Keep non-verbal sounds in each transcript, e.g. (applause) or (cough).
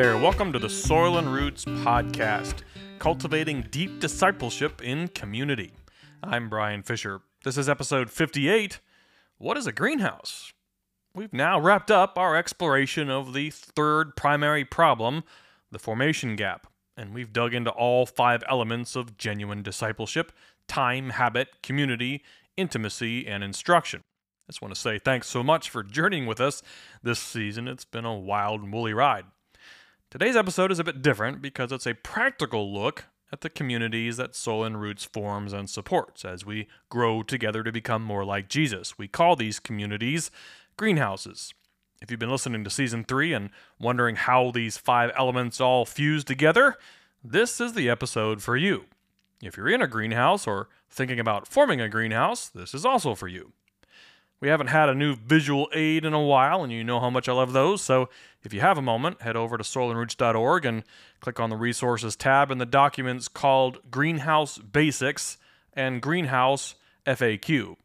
there, welcome to the Soil and Roots podcast, cultivating deep discipleship in community. I'm Brian Fisher. This is episode 58. What is a greenhouse? We've now wrapped up our exploration of the third primary problem, the formation gap, and we've dug into all five elements of genuine discipleship time, habit, community, intimacy, and instruction. I just want to say thanks so much for journeying with us this season. It's been a wild and woolly ride. Today's episode is a bit different because it's a practical look at the communities that Soil and Roots forms and supports as we grow together to become more like Jesus. We call these communities greenhouses. If you've been listening to season three and wondering how these five elements all fuse together, this is the episode for you. If you're in a greenhouse or thinking about forming a greenhouse, this is also for you. We haven't had a new visual aid in a while, and you know how much I love those. So if you have a moment, head over to soilandroots.org and click on the resources tab in the documents called Greenhouse Basics and Greenhouse FAQ.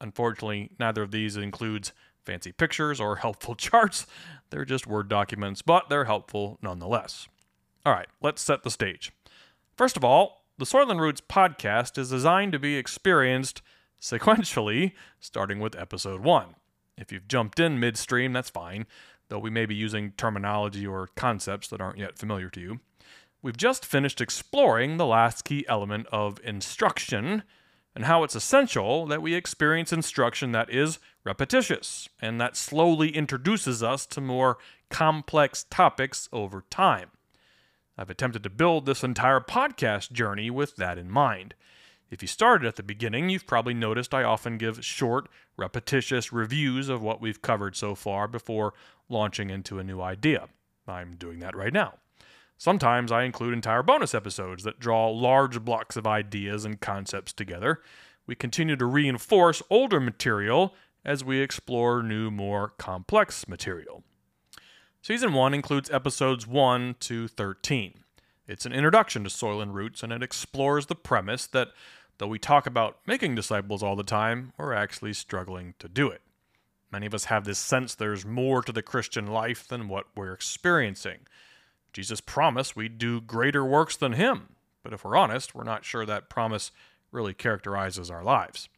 Unfortunately, neither of these includes fancy pictures or (laughs) helpful charts. They're just Word documents, but they're helpful nonetheless. All right, let's set the stage. First of all, the Soil and Roots podcast is designed to be experienced sequentially, starting with episode 1. If you've jumped in midstream, that's fine, though we may be using terminology or concepts that aren't yet familiar to you. We've just finished exploring the last key element of instruction and how it's essential that we experience instruction that is repetitious and that slowly introduces us to more complex topics over time. I've attempted to build this entire podcast journey with that in mind. If you started at the beginning, you've probably noticed I often give short, repetitious reviews of what we've covered so far before launching into a new idea. I'm doing that right now. Sometimes I include entire bonus episodes that draw large blocks of ideas and concepts together. We continue to reinforce older material as we explore new, more complex material. Season 1 includes episodes 1 to 13. It's an introduction to Soil and Roots, and it explores the premise that Though we talk about making disciples all the time, we're actually struggling to do it. Many of us have this sense there's more to the Christian life than what we're experiencing. Jesus promised we'd do greater works than him, but if we're honest, we're not sure that promise really characterizes our lives.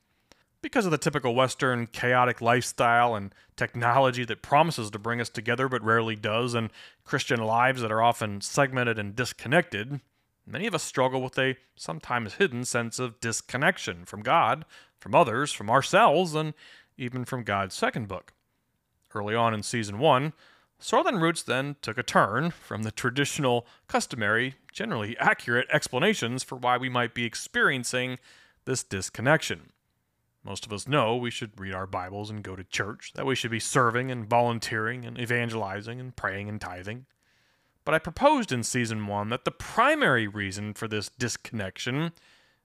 Because of the typical Western chaotic lifestyle and technology that promises to bring us together but rarely does, and Christian lives that are often segmented and disconnected, Many of us struggle with a sometimes hidden sense of disconnection from God, from others, from ourselves, and even from God's second book. Early on in season one, Soil Roots then took a turn from the traditional, customary, generally accurate explanations for why we might be experiencing this disconnection. Most of us know we should read our Bibles and go to church, that we should be serving and volunteering and evangelizing and praying and tithing. But I proposed in season one that the primary reason for this disconnection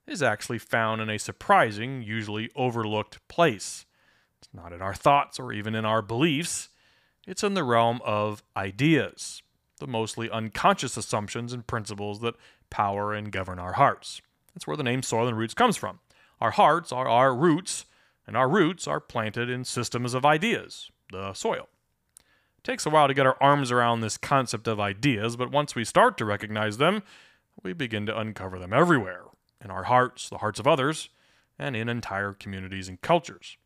is actually found in a surprising, usually overlooked place. It's not in our thoughts or even in our beliefs, it's in the realm of ideas, the mostly unconscious assumptions and principles that power and govern our hearts. That's where the name Soil and Roots comes from. Our hearts are our roots, and our roots are planted in systems of ideas, the soil takes a while to get our arms around this concept of ideas, but once we start to recognize them, we begin to uncover them everywhere in our hearts, the hearts of others, and in entire communities and cultures.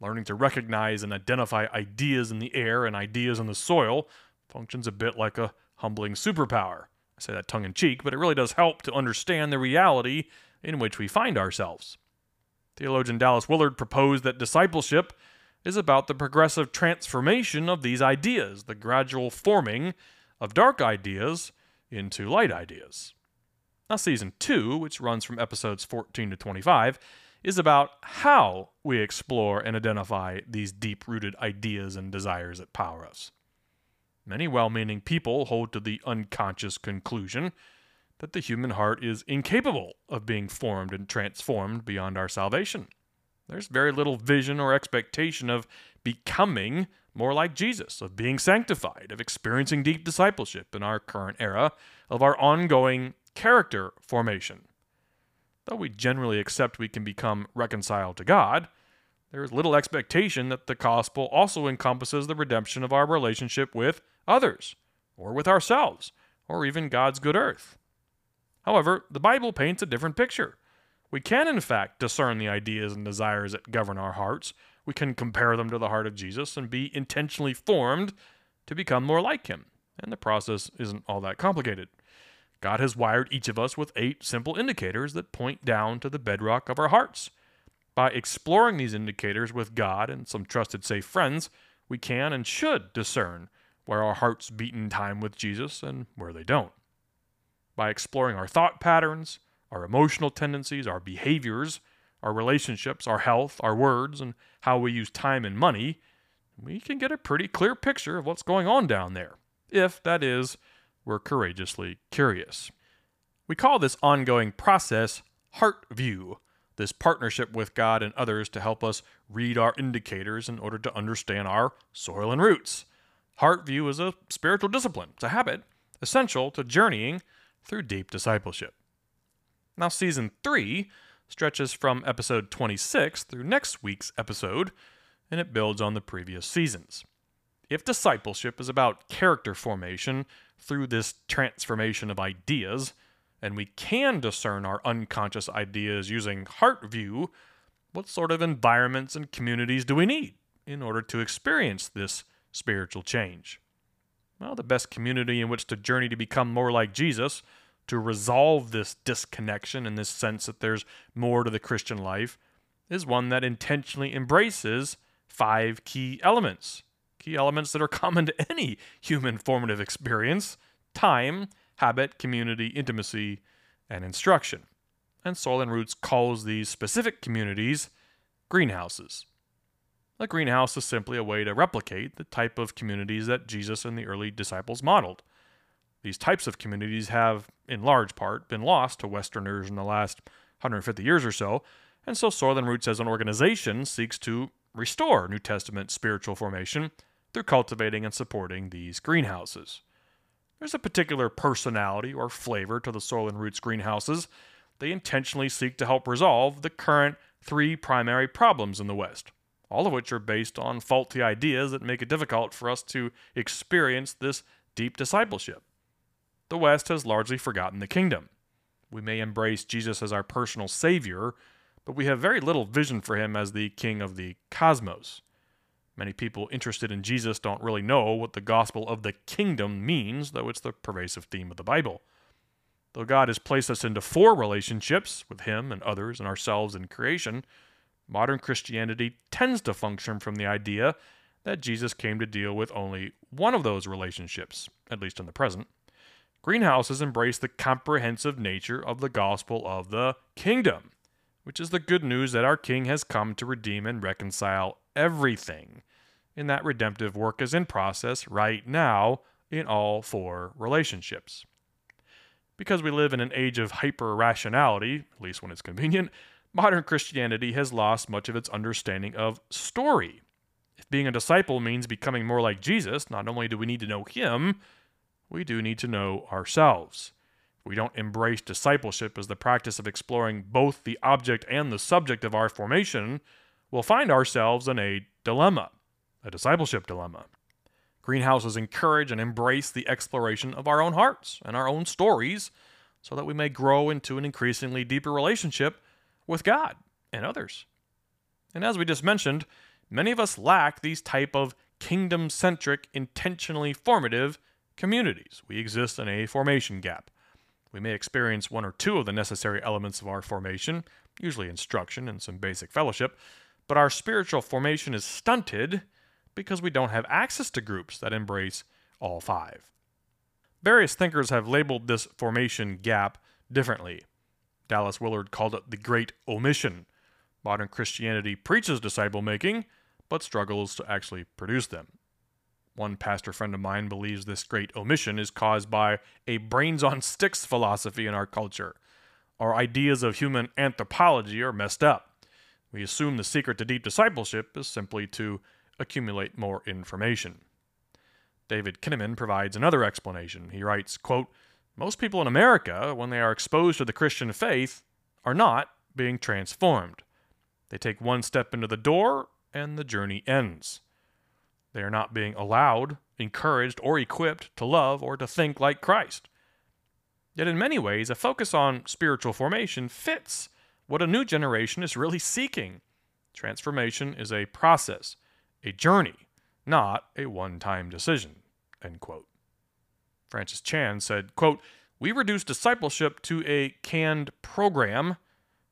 Learning to recognize and identify ideas in the air and ideas in the soil functions a bit like a humbling superpower. I say that tongue in cheek, but it really does help to understand the reality in which we find ourselves. Theologian Dallas Willard proposed that discipleship is about the progressive transformation of these ideas, the gradual forming of dark ideas into light ideas. Now, season 2, which runs from episodes 14 to 25, is about how we explore and identify these deep rooted ideas and desires that power us. Many well meaning people hold to the unconscious conclusion that the human heart is incapable of being formed and transformed beyond our salvation. There's very little vision or expectation of becoming more like Jesus, of being sanctified, of experiencing deep discipleship in our current era, of our ongoing character formation. Though we generally accept we can become reconciled to God, there is little expectation that the gospel also encompasses the redemption of our relationship with others, or with ourselves, or even God's good earth. However, the Bible paints a different picture. We can, in fact, discern the ideas and desires that govern our hearts. We can compare them to the heart of Jesus and be intentionally formed to become more like Him. And the process isn't all that complicated. God has wired each of us with eight simple indicators that point down to the bedrock of our hearts. By exploring these indicators with God and some trusted, safe friends, we can and should discern where our hearts beat in time with Jesus and where they don't. By exploring our thought patterns, our emotional tendencies, our behaviors, our relationships, our health, our words, and how we use time and money, we can get a pretty clear picture of what's going on down there, if, that is, we're courageously curious. We call this ongoing process heart view, this partnership with God and others to help us read our indicators in order to understand our soil and roots. Heart view is a spiritual discipline, it's a habit essential to journeying through deep discipleship. Now, season 3 stretches from episode 26 through next week's episode, and it builds on the previous seasons. If discipleship is about character formation through this transformation of ideas, and we can discern our unconscious ideas using heart view, what sort of environments and communities do we need in order to experience this spiritual change? Well, the best community in which to journey to become more like Jesus to resolve this disconnection and this sense that there's more to the Christian life is one that intentionally embraces five key elements. Key elements that are common (laughs) to any human formative experience time, habit, community, intimacy, and instruction. And Soil and Roots calls these specific communities greenhouses. A greenhouse is simply a way to replicate the type of communities that Jesus and the early disciples modeled. These types of communities have, in large part, been lost to Westerners in the last 150 years or so, and so Soil and Roots as an organization seeks to restore New Testament spiritual formation through cultivating and supporting these greenhouses. There's a particular personality or flavor to the Soil and Roots greenhouses. They intentionally seek to help resolve the current three primary problems in the West, all of which are based on faulty ideas that make it difficult for us to experience this deep discipleship the West has largely forgotten the kingdom. We may embrace Jesus as our personal Savior, but we have very little vision for him as the King of the cosmos. Many people interested in Jesus don't really know what the gospel of the kingdom means, though it's the pervasive theme of the Bible. Though God has placed us into four relationships with Him and others and ourselves in creation, modern Christianity tends to function from the idea that Jesus came to deal with only one of those relationships, at least in the present. Greenhouses embrace the comprehensive nature of the gospel of the kingdom, which is the good news that our King has come to redeem and reconcile everything. And that redemptive work is in process right now in all four relationships. Because we live in an age of hyper rationality, at least when it's convenient, (laughs) modern Christianity has lost much of its understanding of story. If being a disciple means becoming more like Jesus, not only do we need to know Him, we do need to know ourselves. If we don't embrace discipleship as the practice of exploring both the object and the subject of our formation, we'll find ourselves in a dilemma, a discipleship dilemma. Greenhouses encourage and embrace the exploration of our own hearts and our own stories so that we may grow into an increasingly deeper relationship with God and others. And as we just mentioned, many of us lack these type of kingdom-centric, intentionally formative communities. We exist in a formation gap. We may experience one or two of the necessary elements of our formation, usually instruction and some basic fellowship, but our spiritual formation is stunted because we don't have access to groups that embrace all five. Various thinkers have labeled this formation gap differently. Dallas Willard called it the Great Omission. Modern Christianity preaches disciple making, but struggles to actually produce them. One pastor friend of mine believes this great omission is caused by a brains on sticks philosophy in our culture. Our ideas of human anthropology are messed up. We assume the secret to deep discipleship is simply to accumulate more information. David Kinnaman provides another explanation. He writes, quote, Most people in America, when they are exposed to the Christian faith, are not being transformed. They take one step into the door and the journey ends. They are not being allowed, encouraged, or equipped to love or to think like Christ. Yet, in many ways, a focus on spiritual formation fits what a new generation is really seeking. Transformation is a process, a journey, not a one time decision. End quote. Francis Chan said, quote, We reduce discipleship to a canned program,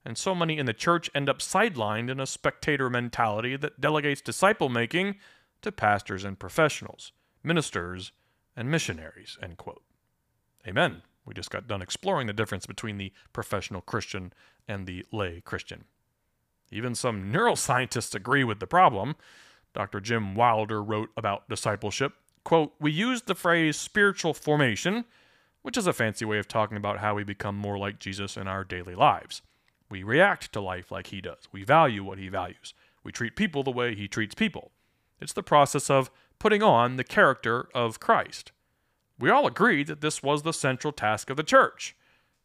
and so many in the church end up sidelined in a spectator mentality that delegates disciple making to pastors and professionals, ministers and missionaries. End quote. Amen. We just got done exploring the difference between the professional Christian and the lay Christian. Even some neuroscientists agree with the problem. Dr. Jim Wilder wrote about discipleship. Quote, We use the phrase spiritual formation, which is a fancy way of talking about how we become more like Jesus in our daily lives. We react to life like he does. We value what he values. We treat people the way he treats people. It's the process of putting on the character of Christ. We all agreed that this was the central task of the church.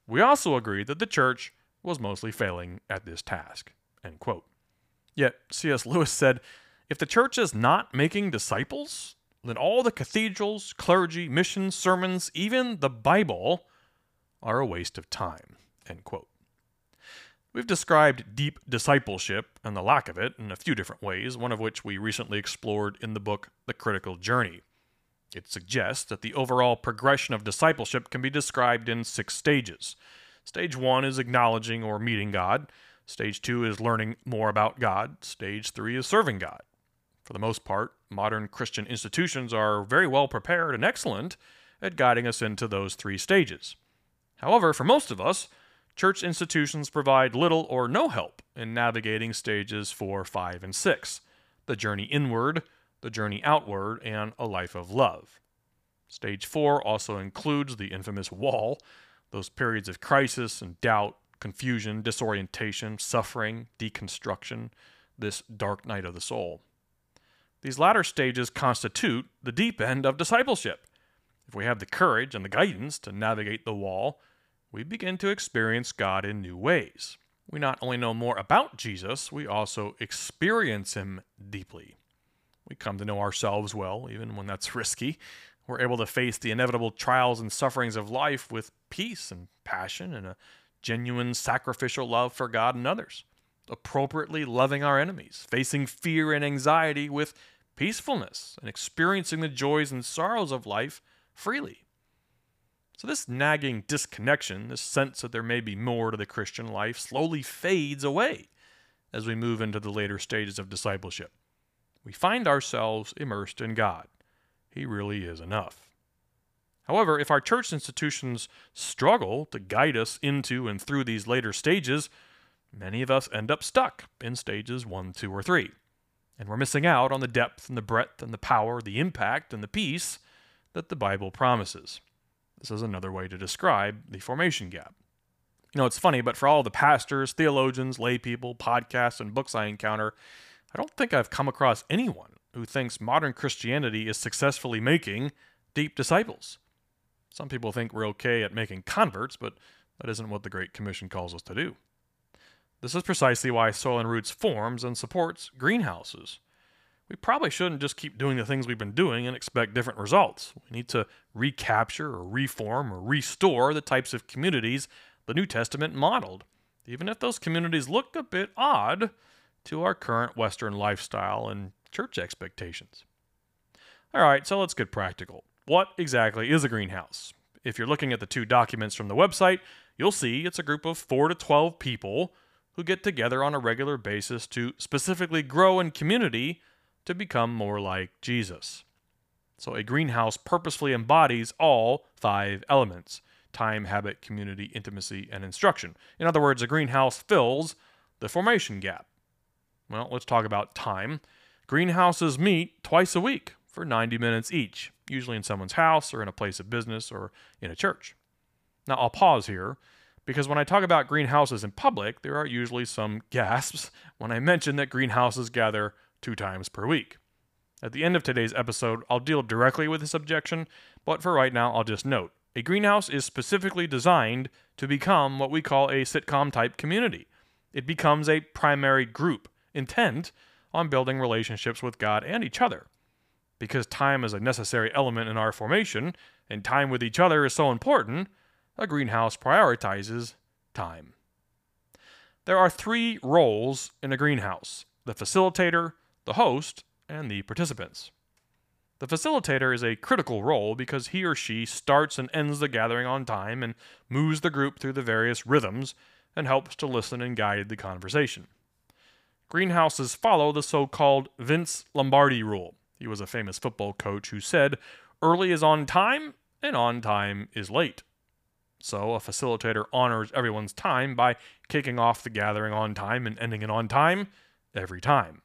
We also agreed that the church was mostly failing at this task. Yet, C.S. Lewis said, if the church is not making disciples, then all the cathedrals, clergy, missions, sermons, even the Bible, are a waste of time. We've described deep discipleship and the lack of it in a few different ways, one of which we recently explored in the book The Critical Journey. It suggests that the overall progression of discipleship can be described in six stages. Stage one is acknowledging or meeting God. Stage two is learning more about God. Stage three is serving God. For the most part, modern Christian institutions are very well prepared and excellent at guiding us into those three stages. However, for most of us, church institutions provide little or no help in navigating stages 4, 5, and 6 the journey inward, the journey outward, and a life of love. Stage 4 also includes the infamous wall, those periods of crisis and doubt, confusion, disorientation, suffering, deconstruction, this dark night of the soul. These latter stages constitute the deep end of discipleship. If we have the courage and the guidance to navigate the wall, we begin to experience God in new ways. We not only know more about Jesus, we also experience Him deeply. We come to know ourselves well, even when that's (laughs) risky. We're able to face the inevitable trials and sufferings of life with peace and passion and a genuine sacrificial love for God and others, appropriately loving our enemies, facing fear and anxiety with peacefulness, and experiencing the joys and sorrows of life freely. So, this nagging disconnection, this sense that there may be more to the Christian life, slowly fades away as we move into the later stages of discipleship we find ourselves immersed in God. He really is enough. However, if our church institutions struggle to guide us into and through these later stages, many of us end up stuck in stages 1, 2, or 3. And we're missing out on the depth and the breadth and the power, the impact and the peace that the Bible promises. This is another way to describe the formation gap. You know, it's funny, but for all the pastors, theologians, lay people, podcasts, and books I encounter, I don't think I've come across anyone who thinks modern Christianity is successfully making deep disciples. Some people think we're okay at making converts, but that isn't what the Great Commission calls us to do. This is precisely why Soil and Roots forms and supports greenhouses. We probably shouldn't just keep doing the things we've been doing and expect different results. We need to recapture or reform or restore the types of communities the New Testament modeled, even if those communities look a bit odd to our current Western lifestyle and church expectations. All right, so let's get practical. What exactly is a greenhouse? If you're looking at the two documents from the website, you'll see it's a group of 4 to 12 people who get together on a regular basis to specifically grow in community to become more like Jesus. So, a greenhouse purposefully embodies all five elements time, habit, community, intimacy, and instruction. In other words, a greenhouse fills the formation gap. Well, let's talk about time. Greenhouses meet twice a week for 90 minutes each, usually in someone's house or in a place of business or in a church. Now, I'll pause here because when I talk about greenhouses in public, there are usually some gasps (laughs) when I mention that greenhouses gather two times per week. At the end of today's episode, I'll deal directly with this objection, but for right now, I'll just note a greenhouse is specifically designed to become what we call a sitcom type community. It becomes a primary group intent on building relationships with God and each other. Because time is a necessary element in our formation, and time with each other is so important, a greenhouse prioritizes time. There are three roles in a greenhouse the facilitator, the host, and the participants. The facilitator is a critical role because he or she starts and ends the gathering on time and moves the group through the various rhythms and helps to listen and guide the conversation. Greenhouses follow the so called Vince Lombardi rule. He was a famous football coach who said, Early is on time, and on time is late. So, a facilitator honors everyone's time by kicking off the gathering on time and ending it on time every time.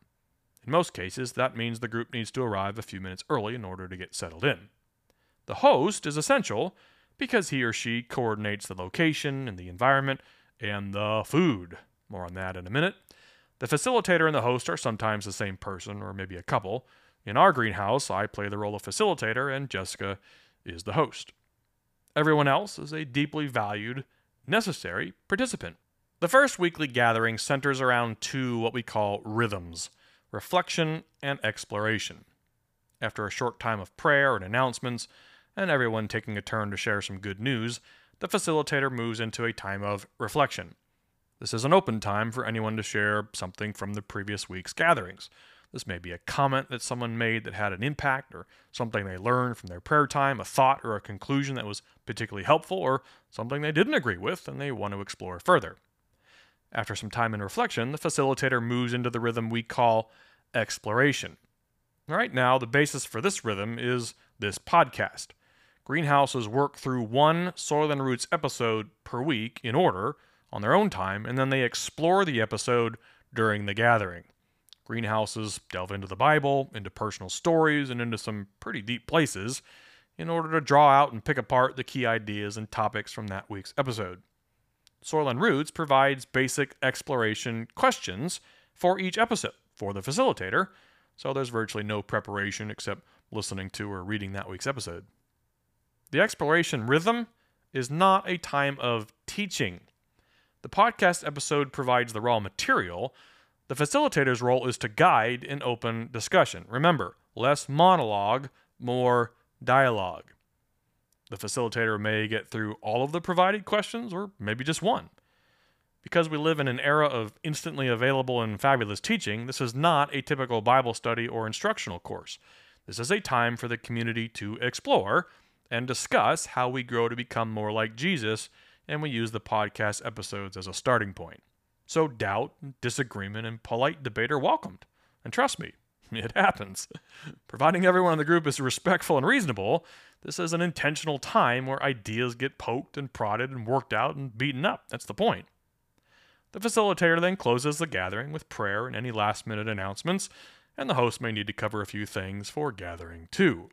In most cases, that means the group needs to arrive a few minutes early in order to get settled in. The host is essential because he or she coordinates the location and the environment and the food. More on that in a minute. The facilitator and the host are sometimes the same person or maybe a couple. In our greenhouse, I play the role of facilitator and Jessica is the host. Everyone else is a deeply valued, necessary participant. The first weekly gathering centers around two what we call rhythms reflection and exploration. After a short time of prayer and announcements, and everyone taking a turn to share some good news, the facilitator moves into a time of reflection. This is an open time for anyone to share something from the previous week's gatherings. This may be a comment that someone made that had an impact, or something they learned from their prayer time, a thought or a conclusion that was particularly helpful, or something they didn't agree with and they want to explore further. After some time and reflection, the facilitator moves into the rhythm we call exploration. Right now, the basis for this rhythm is this podcast. Greenhouses work through one Soil and Roots episode per week in order on their own time, and then they explore the episode during the gathering. Greenhouses delve into the Bible, into personal stories, and into some pretty deep places in order to draw out and pick apart the key ideas and topics from that week's episode. Soil and Roots provides basic exploration questions for each episode for the facilitator, so there's virtually no preparation except listening to or reading that week's episode. The exploration rhythm is not a time of teaching. The podcast episode provides the raw material. The facilitator's role is to guide an open discussion. Remember, less monologue, more dialogue. The facilitator may get through all of the provided questions or maybe just one. Because we live in an era of instantly available and fabulous teaching, this is not a typical Bible study or instructional course. This is a time for the community to explore and discuss how we grow to become more like Jesus, and we use the podcast episodes as a starting point. So doubt, disagreement, and polite debate are welcomed. And trust me, it happens. Providing everyone in the group is respectful and reasonable, this is an intentional time where ideas get poked and prodded and worked out and beaten up. That's the point. The facilitator then closes the gathering with prayer and any last minute announcements, and the host may need to cover a few things for gathering two.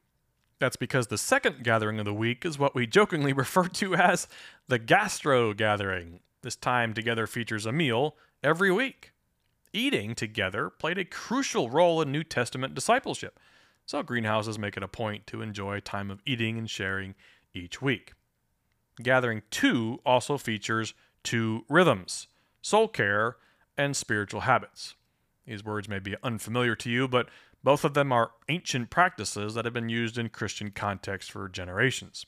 That's because the second gathering of the week is what we jokingly (laughs) refer to as the gastro gathering. This time together features a meal every week. Eating together played a crucial role in New Testament discipleship, so greenhouses make it a point to enjoy time of eating and sharing each week. Gathering 2 also features two rhythms soul care and spiritual habits. These words may be unfamiliar to you, but both of them are ancient practices that have been used in Christian contexts for generations.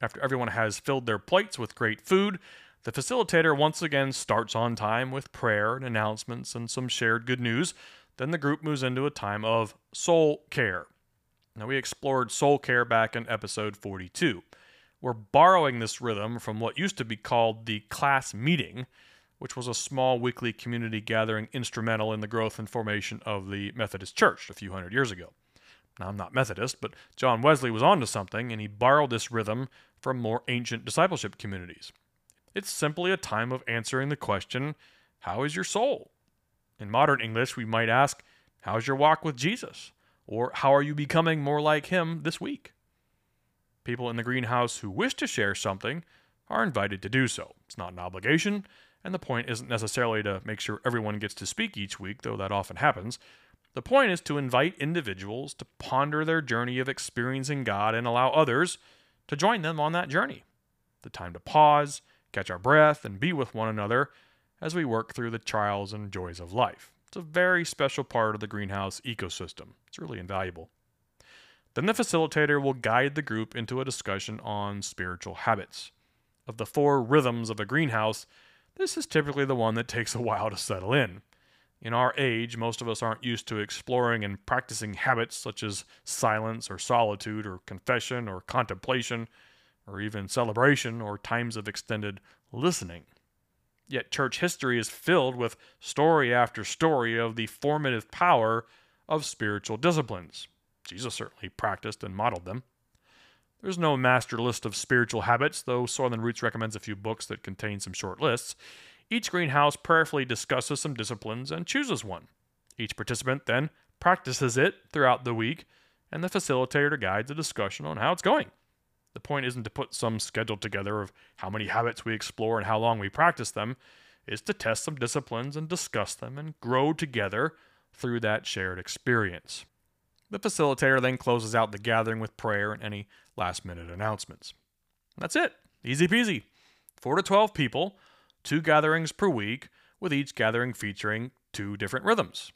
After everyone has filled their plates with great food, the facilitator once again starts on time with prayer and announcements and some shared good news. Then the group moves into a time of soul care. Now, we explored soul care back in episode 42. We're borrowing this rhythm from what used to be called the class meeting, which was a small weekly community gathering instrumental in the growth and formation of the Methodist Church a few hundred years ago. Now, I'm not Methodist, but John Wesley was onto something, and he borrowed this rhythm from more ancient discipleship communities. It's simply a time of answering the question, How is your soul? In modern English, we might ask, How's your walk with Jesus? Or how are you becoming more like him this week? People in the greenhouse who wish to share something are invited to do so. It's not an obligation, and the point isn't necessarily to make sure everyone gets to speak each week, though that often happens. The point is to invite individuals to ponder their journey of experiencing God and allow others to join them on that journey. The time to pause, catch our breath, and be with one another as we work through the trials and joys of life. It's a very special part of the greenhouse ecosystem. It's really invaluable. Then the facilitator will guide the group into a discussion on spiritual habits. Of the four rhythms of a greenhouse, this is typically the one that takes a while to settle in. In our age, most of us aren't used to exploring and practicing habits such as silence or solitude or confession or contemplation or even celebration or times of extended listening. Yet church history is filled with story after story of the formative power of spiritual disciplines. Jesus certainly practiced and modeled them. There's no master list of spiritual habits, though Soil Roots recommends a few books that contain some short lists. Each greenhouse prayerfully discusses some disciplines and chooses one. Each participant then practices it throughout the week, and the facilitator guides a discussion on how it's going. The point isn't to put some schedule together of how many habits we explore and how long we practice them, it's to test some disciplines and discuss them and grow together through that shared experience. The facilitator then closes out the gathering with prayer and any last minute announcements. That's it. Easy peasy. 4 to 12 people two gatherings per week, with each gathering featuring two different rhythms.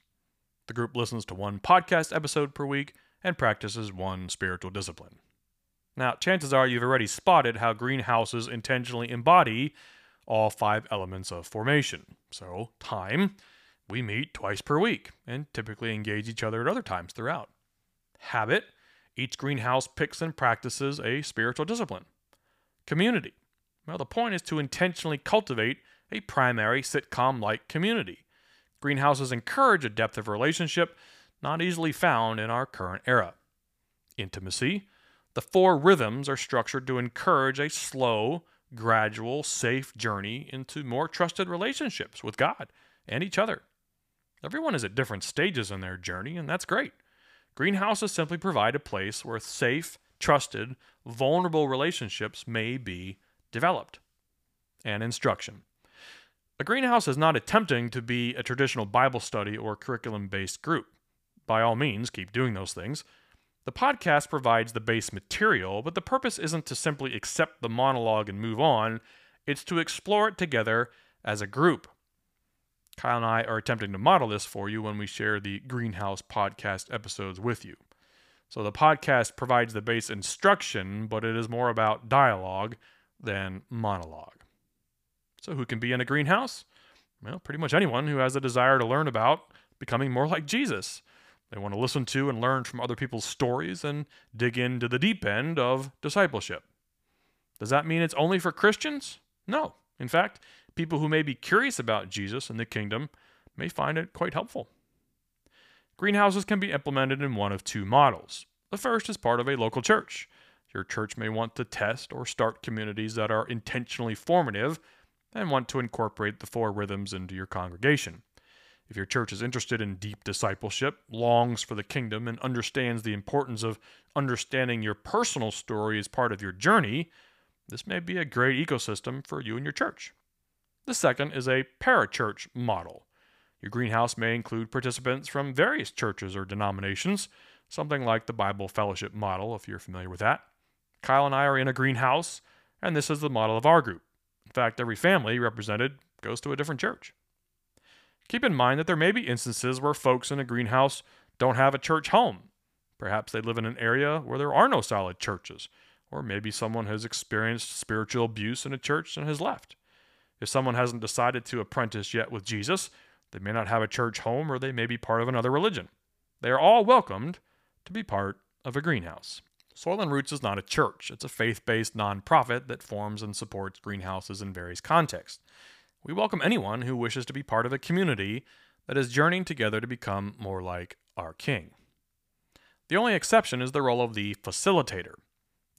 The group listens to one podcast episode per week and practices one spiritual discipline. Now, chances are you've already spotted how greenhouses intentionally embody all five elements of formation. So, time, we meet twice per week and typically engage each other at other times throughout. Habit, each greenhouse picks and practices a spiritual discipline. Community, well, the point is to intentionally cultivate a primary sitcom like community. Greenhouses encourage a depth of relationship not easily found in our current era. Intimacy. The four rhythms are structured to encourage a slow, gradual, safe journey into more trusted relationships with God and each other. Everyone is at different stages in their journey, and that's great. Greenhouses simply provide a place where safe, trusted, vulnerable relationships may be developed, and instruction. A greenhouse is not attempting to be a traditional Bible study or curriculum based group. By all means, keep doing those things. The podcast provides the base material, but the purpose isn't to simply accept the monologue and move on, it's to explore it together as a group. Kyle and I are attempting to model this for you when we share the Greenhouse podcast episodes with you. So the podcast provides the base instruction, but it is more about dialogue than monologue. So, who can be in a greenhouse? Well, pretty much anyone who has a desire to learn about becoming more like Jesus. They want to listen to and learn from other people's stories and dig into the deep end of discipleship. Does that mean it's only for Christians? No. In fact, people who may be curious about Jesus and the kingdom may find it quite helpful. Greenhouses can be implemented in one of two models. The first is part of a local church. Your church may want to test or start communities that are intentionally formative and want to incorporate the four rhythms into your congregation. If your church is interested in deep discipleship, longs for the kingdom, and understands the importance of understanding your personal story as part of your journey, this may be a great ecosystem for you and your church. The second is a parachurch model. Your greenhouse may include participants from various churches or denominations, something like the Bible fellowship model, if you're familiar with that. Kyle and I are in a greenhouse, and this is the model of our group. In fact, every family represented goes to a different church. Keep in mind that there may be instances where folks in a greenhouse don't have a church home. Perhaps they live in an area where there are no solid churches, or maybe someone has experienced spiritual abuse in a church and has left. If someone hasn't decided to apprentice yet with Jesus, they may not have a church home or they may be part of another religion. They are all welcomed to be part of a greenhouse. Soil and Roots is not a church, it's a faith based nonprofit that forms and supports greenhouses in various contexts. We welcome anyone who wishes to be part of a community that is journeying together to become more like our King. The only exception is the role of the facilitator.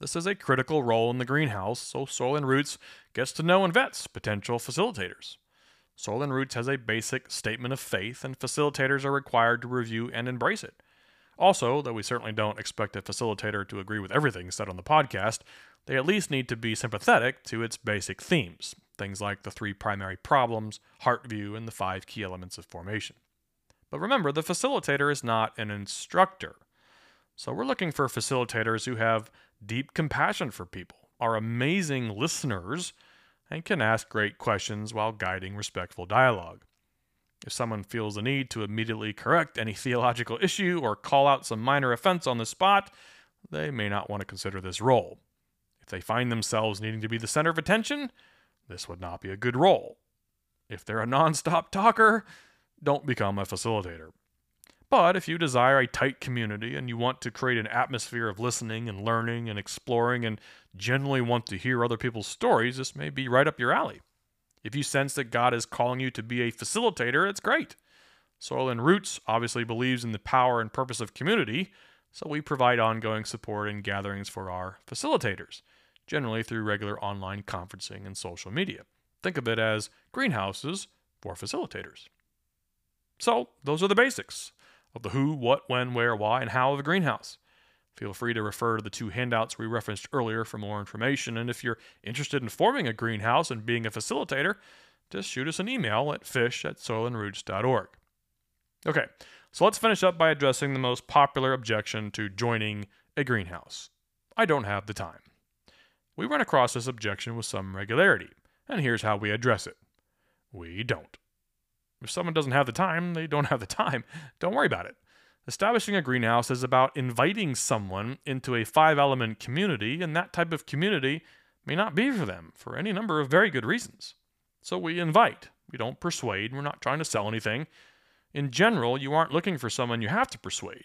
This is a critical role in the greenhouse, so Soil and Roots gets to know and vets potential facilitators. Soil and Roots has a basic statement of faith, and facilitators are required to review and embrace it. Also, though we certainly don't expect a facilitator to agree with everything said on the podcast, they at least need to be sympathetic to its basic themes, things like the three primary problems, heart view, and the five key elements of formation. But remember, the facilitator is not an instructor. So we're looking for facilitators who have deep compassion for people, are amazing listeners, and can ask great questions while guiding respectful dialogue. If someone feels the need to immediately correct any (laughs) theological issue or call out some minor offense on the spot, they may not want to consider this role. If they find themselves needing to be the center of attention, this would not be a good role. If they're a nonstop talker, don't become a facilitator. But if you desire a tight community and you want to create an atmosphere of listening and learning and exploring and generally want to hear other people's stories, this may be right up your alley. If you sense that God is calling you to be a facilitator, it's great. Soil and Roots obviously believes in the power and purpose of community, so we provide ongoing support and gatherings for our facilitators, generally through regular online conferencing and social media. Think of it as greenhouses for facilitators. So, those are the basics of the who, what, when, where, why, and how of a greenhouse. Feel free to refer to the two handouts we referenced earlier for more information. And if you're interested in forming a greenhouse and being a facilitator, just shoot us an email at fish at soilandroots.org. Okay, so let's finish up by addressing the most popular objection to joining a greenhouse I don't have the time. We run across this objection with some regularity, and here's how we address it we don't. If someone doesn't have the time, they don't (laughs) have the time. Don't worry about it. Establishing a greenhouse is about inviting someone into a five element community, and that type of community may not be for them for any number of very good reasons. So we invite, we don't persuade, we're not trying to sell anything. In general, you aren't looking for someone you have to persuade.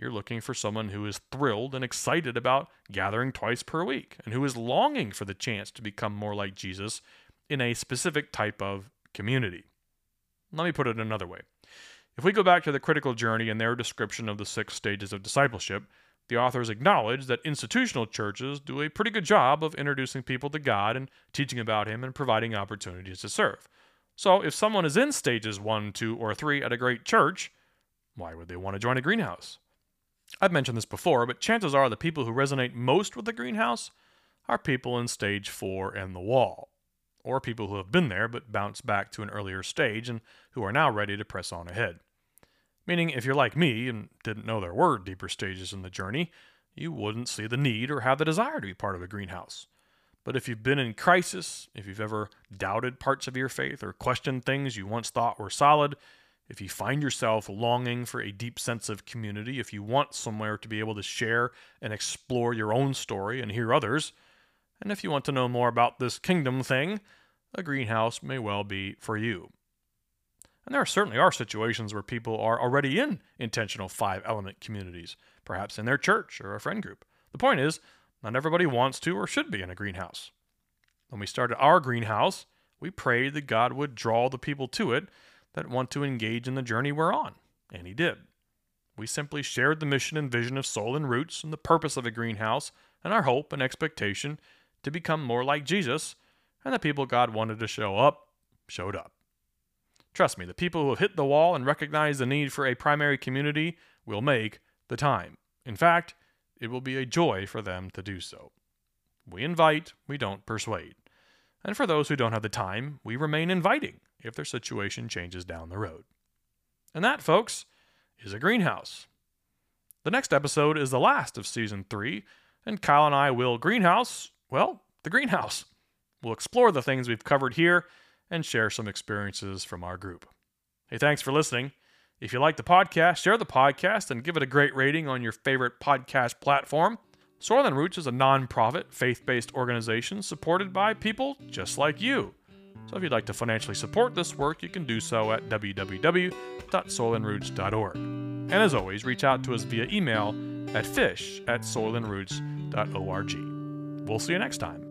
You're looking for someone who is thrilled and excited about gathering twice per week and who is longing for the chance to become more like Jesus in a specific type of community. Let me put it another way. If we go back to the critical journey and their description of the six stages of discipleship, the authors acknowledge that institutional churches do a pretty good job of introducing people to God and teaching about Him and providing opportunities to serve. So, if someone is in stages one, two, or three at a great church, why would they want to join a greenhouse? I've mentioned this before, but chances are the people who resonate most with the greenhouse are people in stage four and the wall, or people who have been there but bounced back to an earlier stage and who are now ready to press on ahead. Meaning, if you're like me and didn't know there were deeper stages in the journey, you wouldn't see the need or have the desire to be part of a greenhouse. But if you've been in crisis, if you've ever doubted parts of your faith or questioned things you once thought were solid, if you find yourself longing for a deep sense of community, if you want somewhere to be able to share and explore your own story and hear others, and if you want to know more about this kingdom thing, a greenhouse may well be for you. And there certainly are situations where people are already in intentional five element communities, perhaps in their church or a friend group. The point is, not everybody wants to or should be in a greenhouse. When we started our greenhouse, we prayed that God would draw the people to it that want to engage in the journey we're on, and He did. We simply shared the mission and vision of Soil and Roots and the purpose of a greenhouse and our hope and expectation to become more like Jesus, and the people God wanted to show up showed up. Trust me, the people who have hit the wall and recognize the need for a primary community will make the time. In fact, it will be a joy for them to do so. We invite, we don't persuade. And for those who don't have the time, we remain inviting if their situation changes down the road. And that, folks, is a greenhouse. The next episode is the last of season three, and Kyle and I will greenhouse, well, the greenhouse. We'll explore the things we've covered here and share some experiences from our group. Hey, thanks for listening. If you like the podcast, share the podcast and give it a great rating on your favorite podcast platform. Soil and Roots is a nonprofit, faith based organization supported by people just like you. So if you'd like to financially support this work, you can do so at www.soilandroots.org. And as always, reach out to us via email at fish at soilandroots.org. We'll see you next time.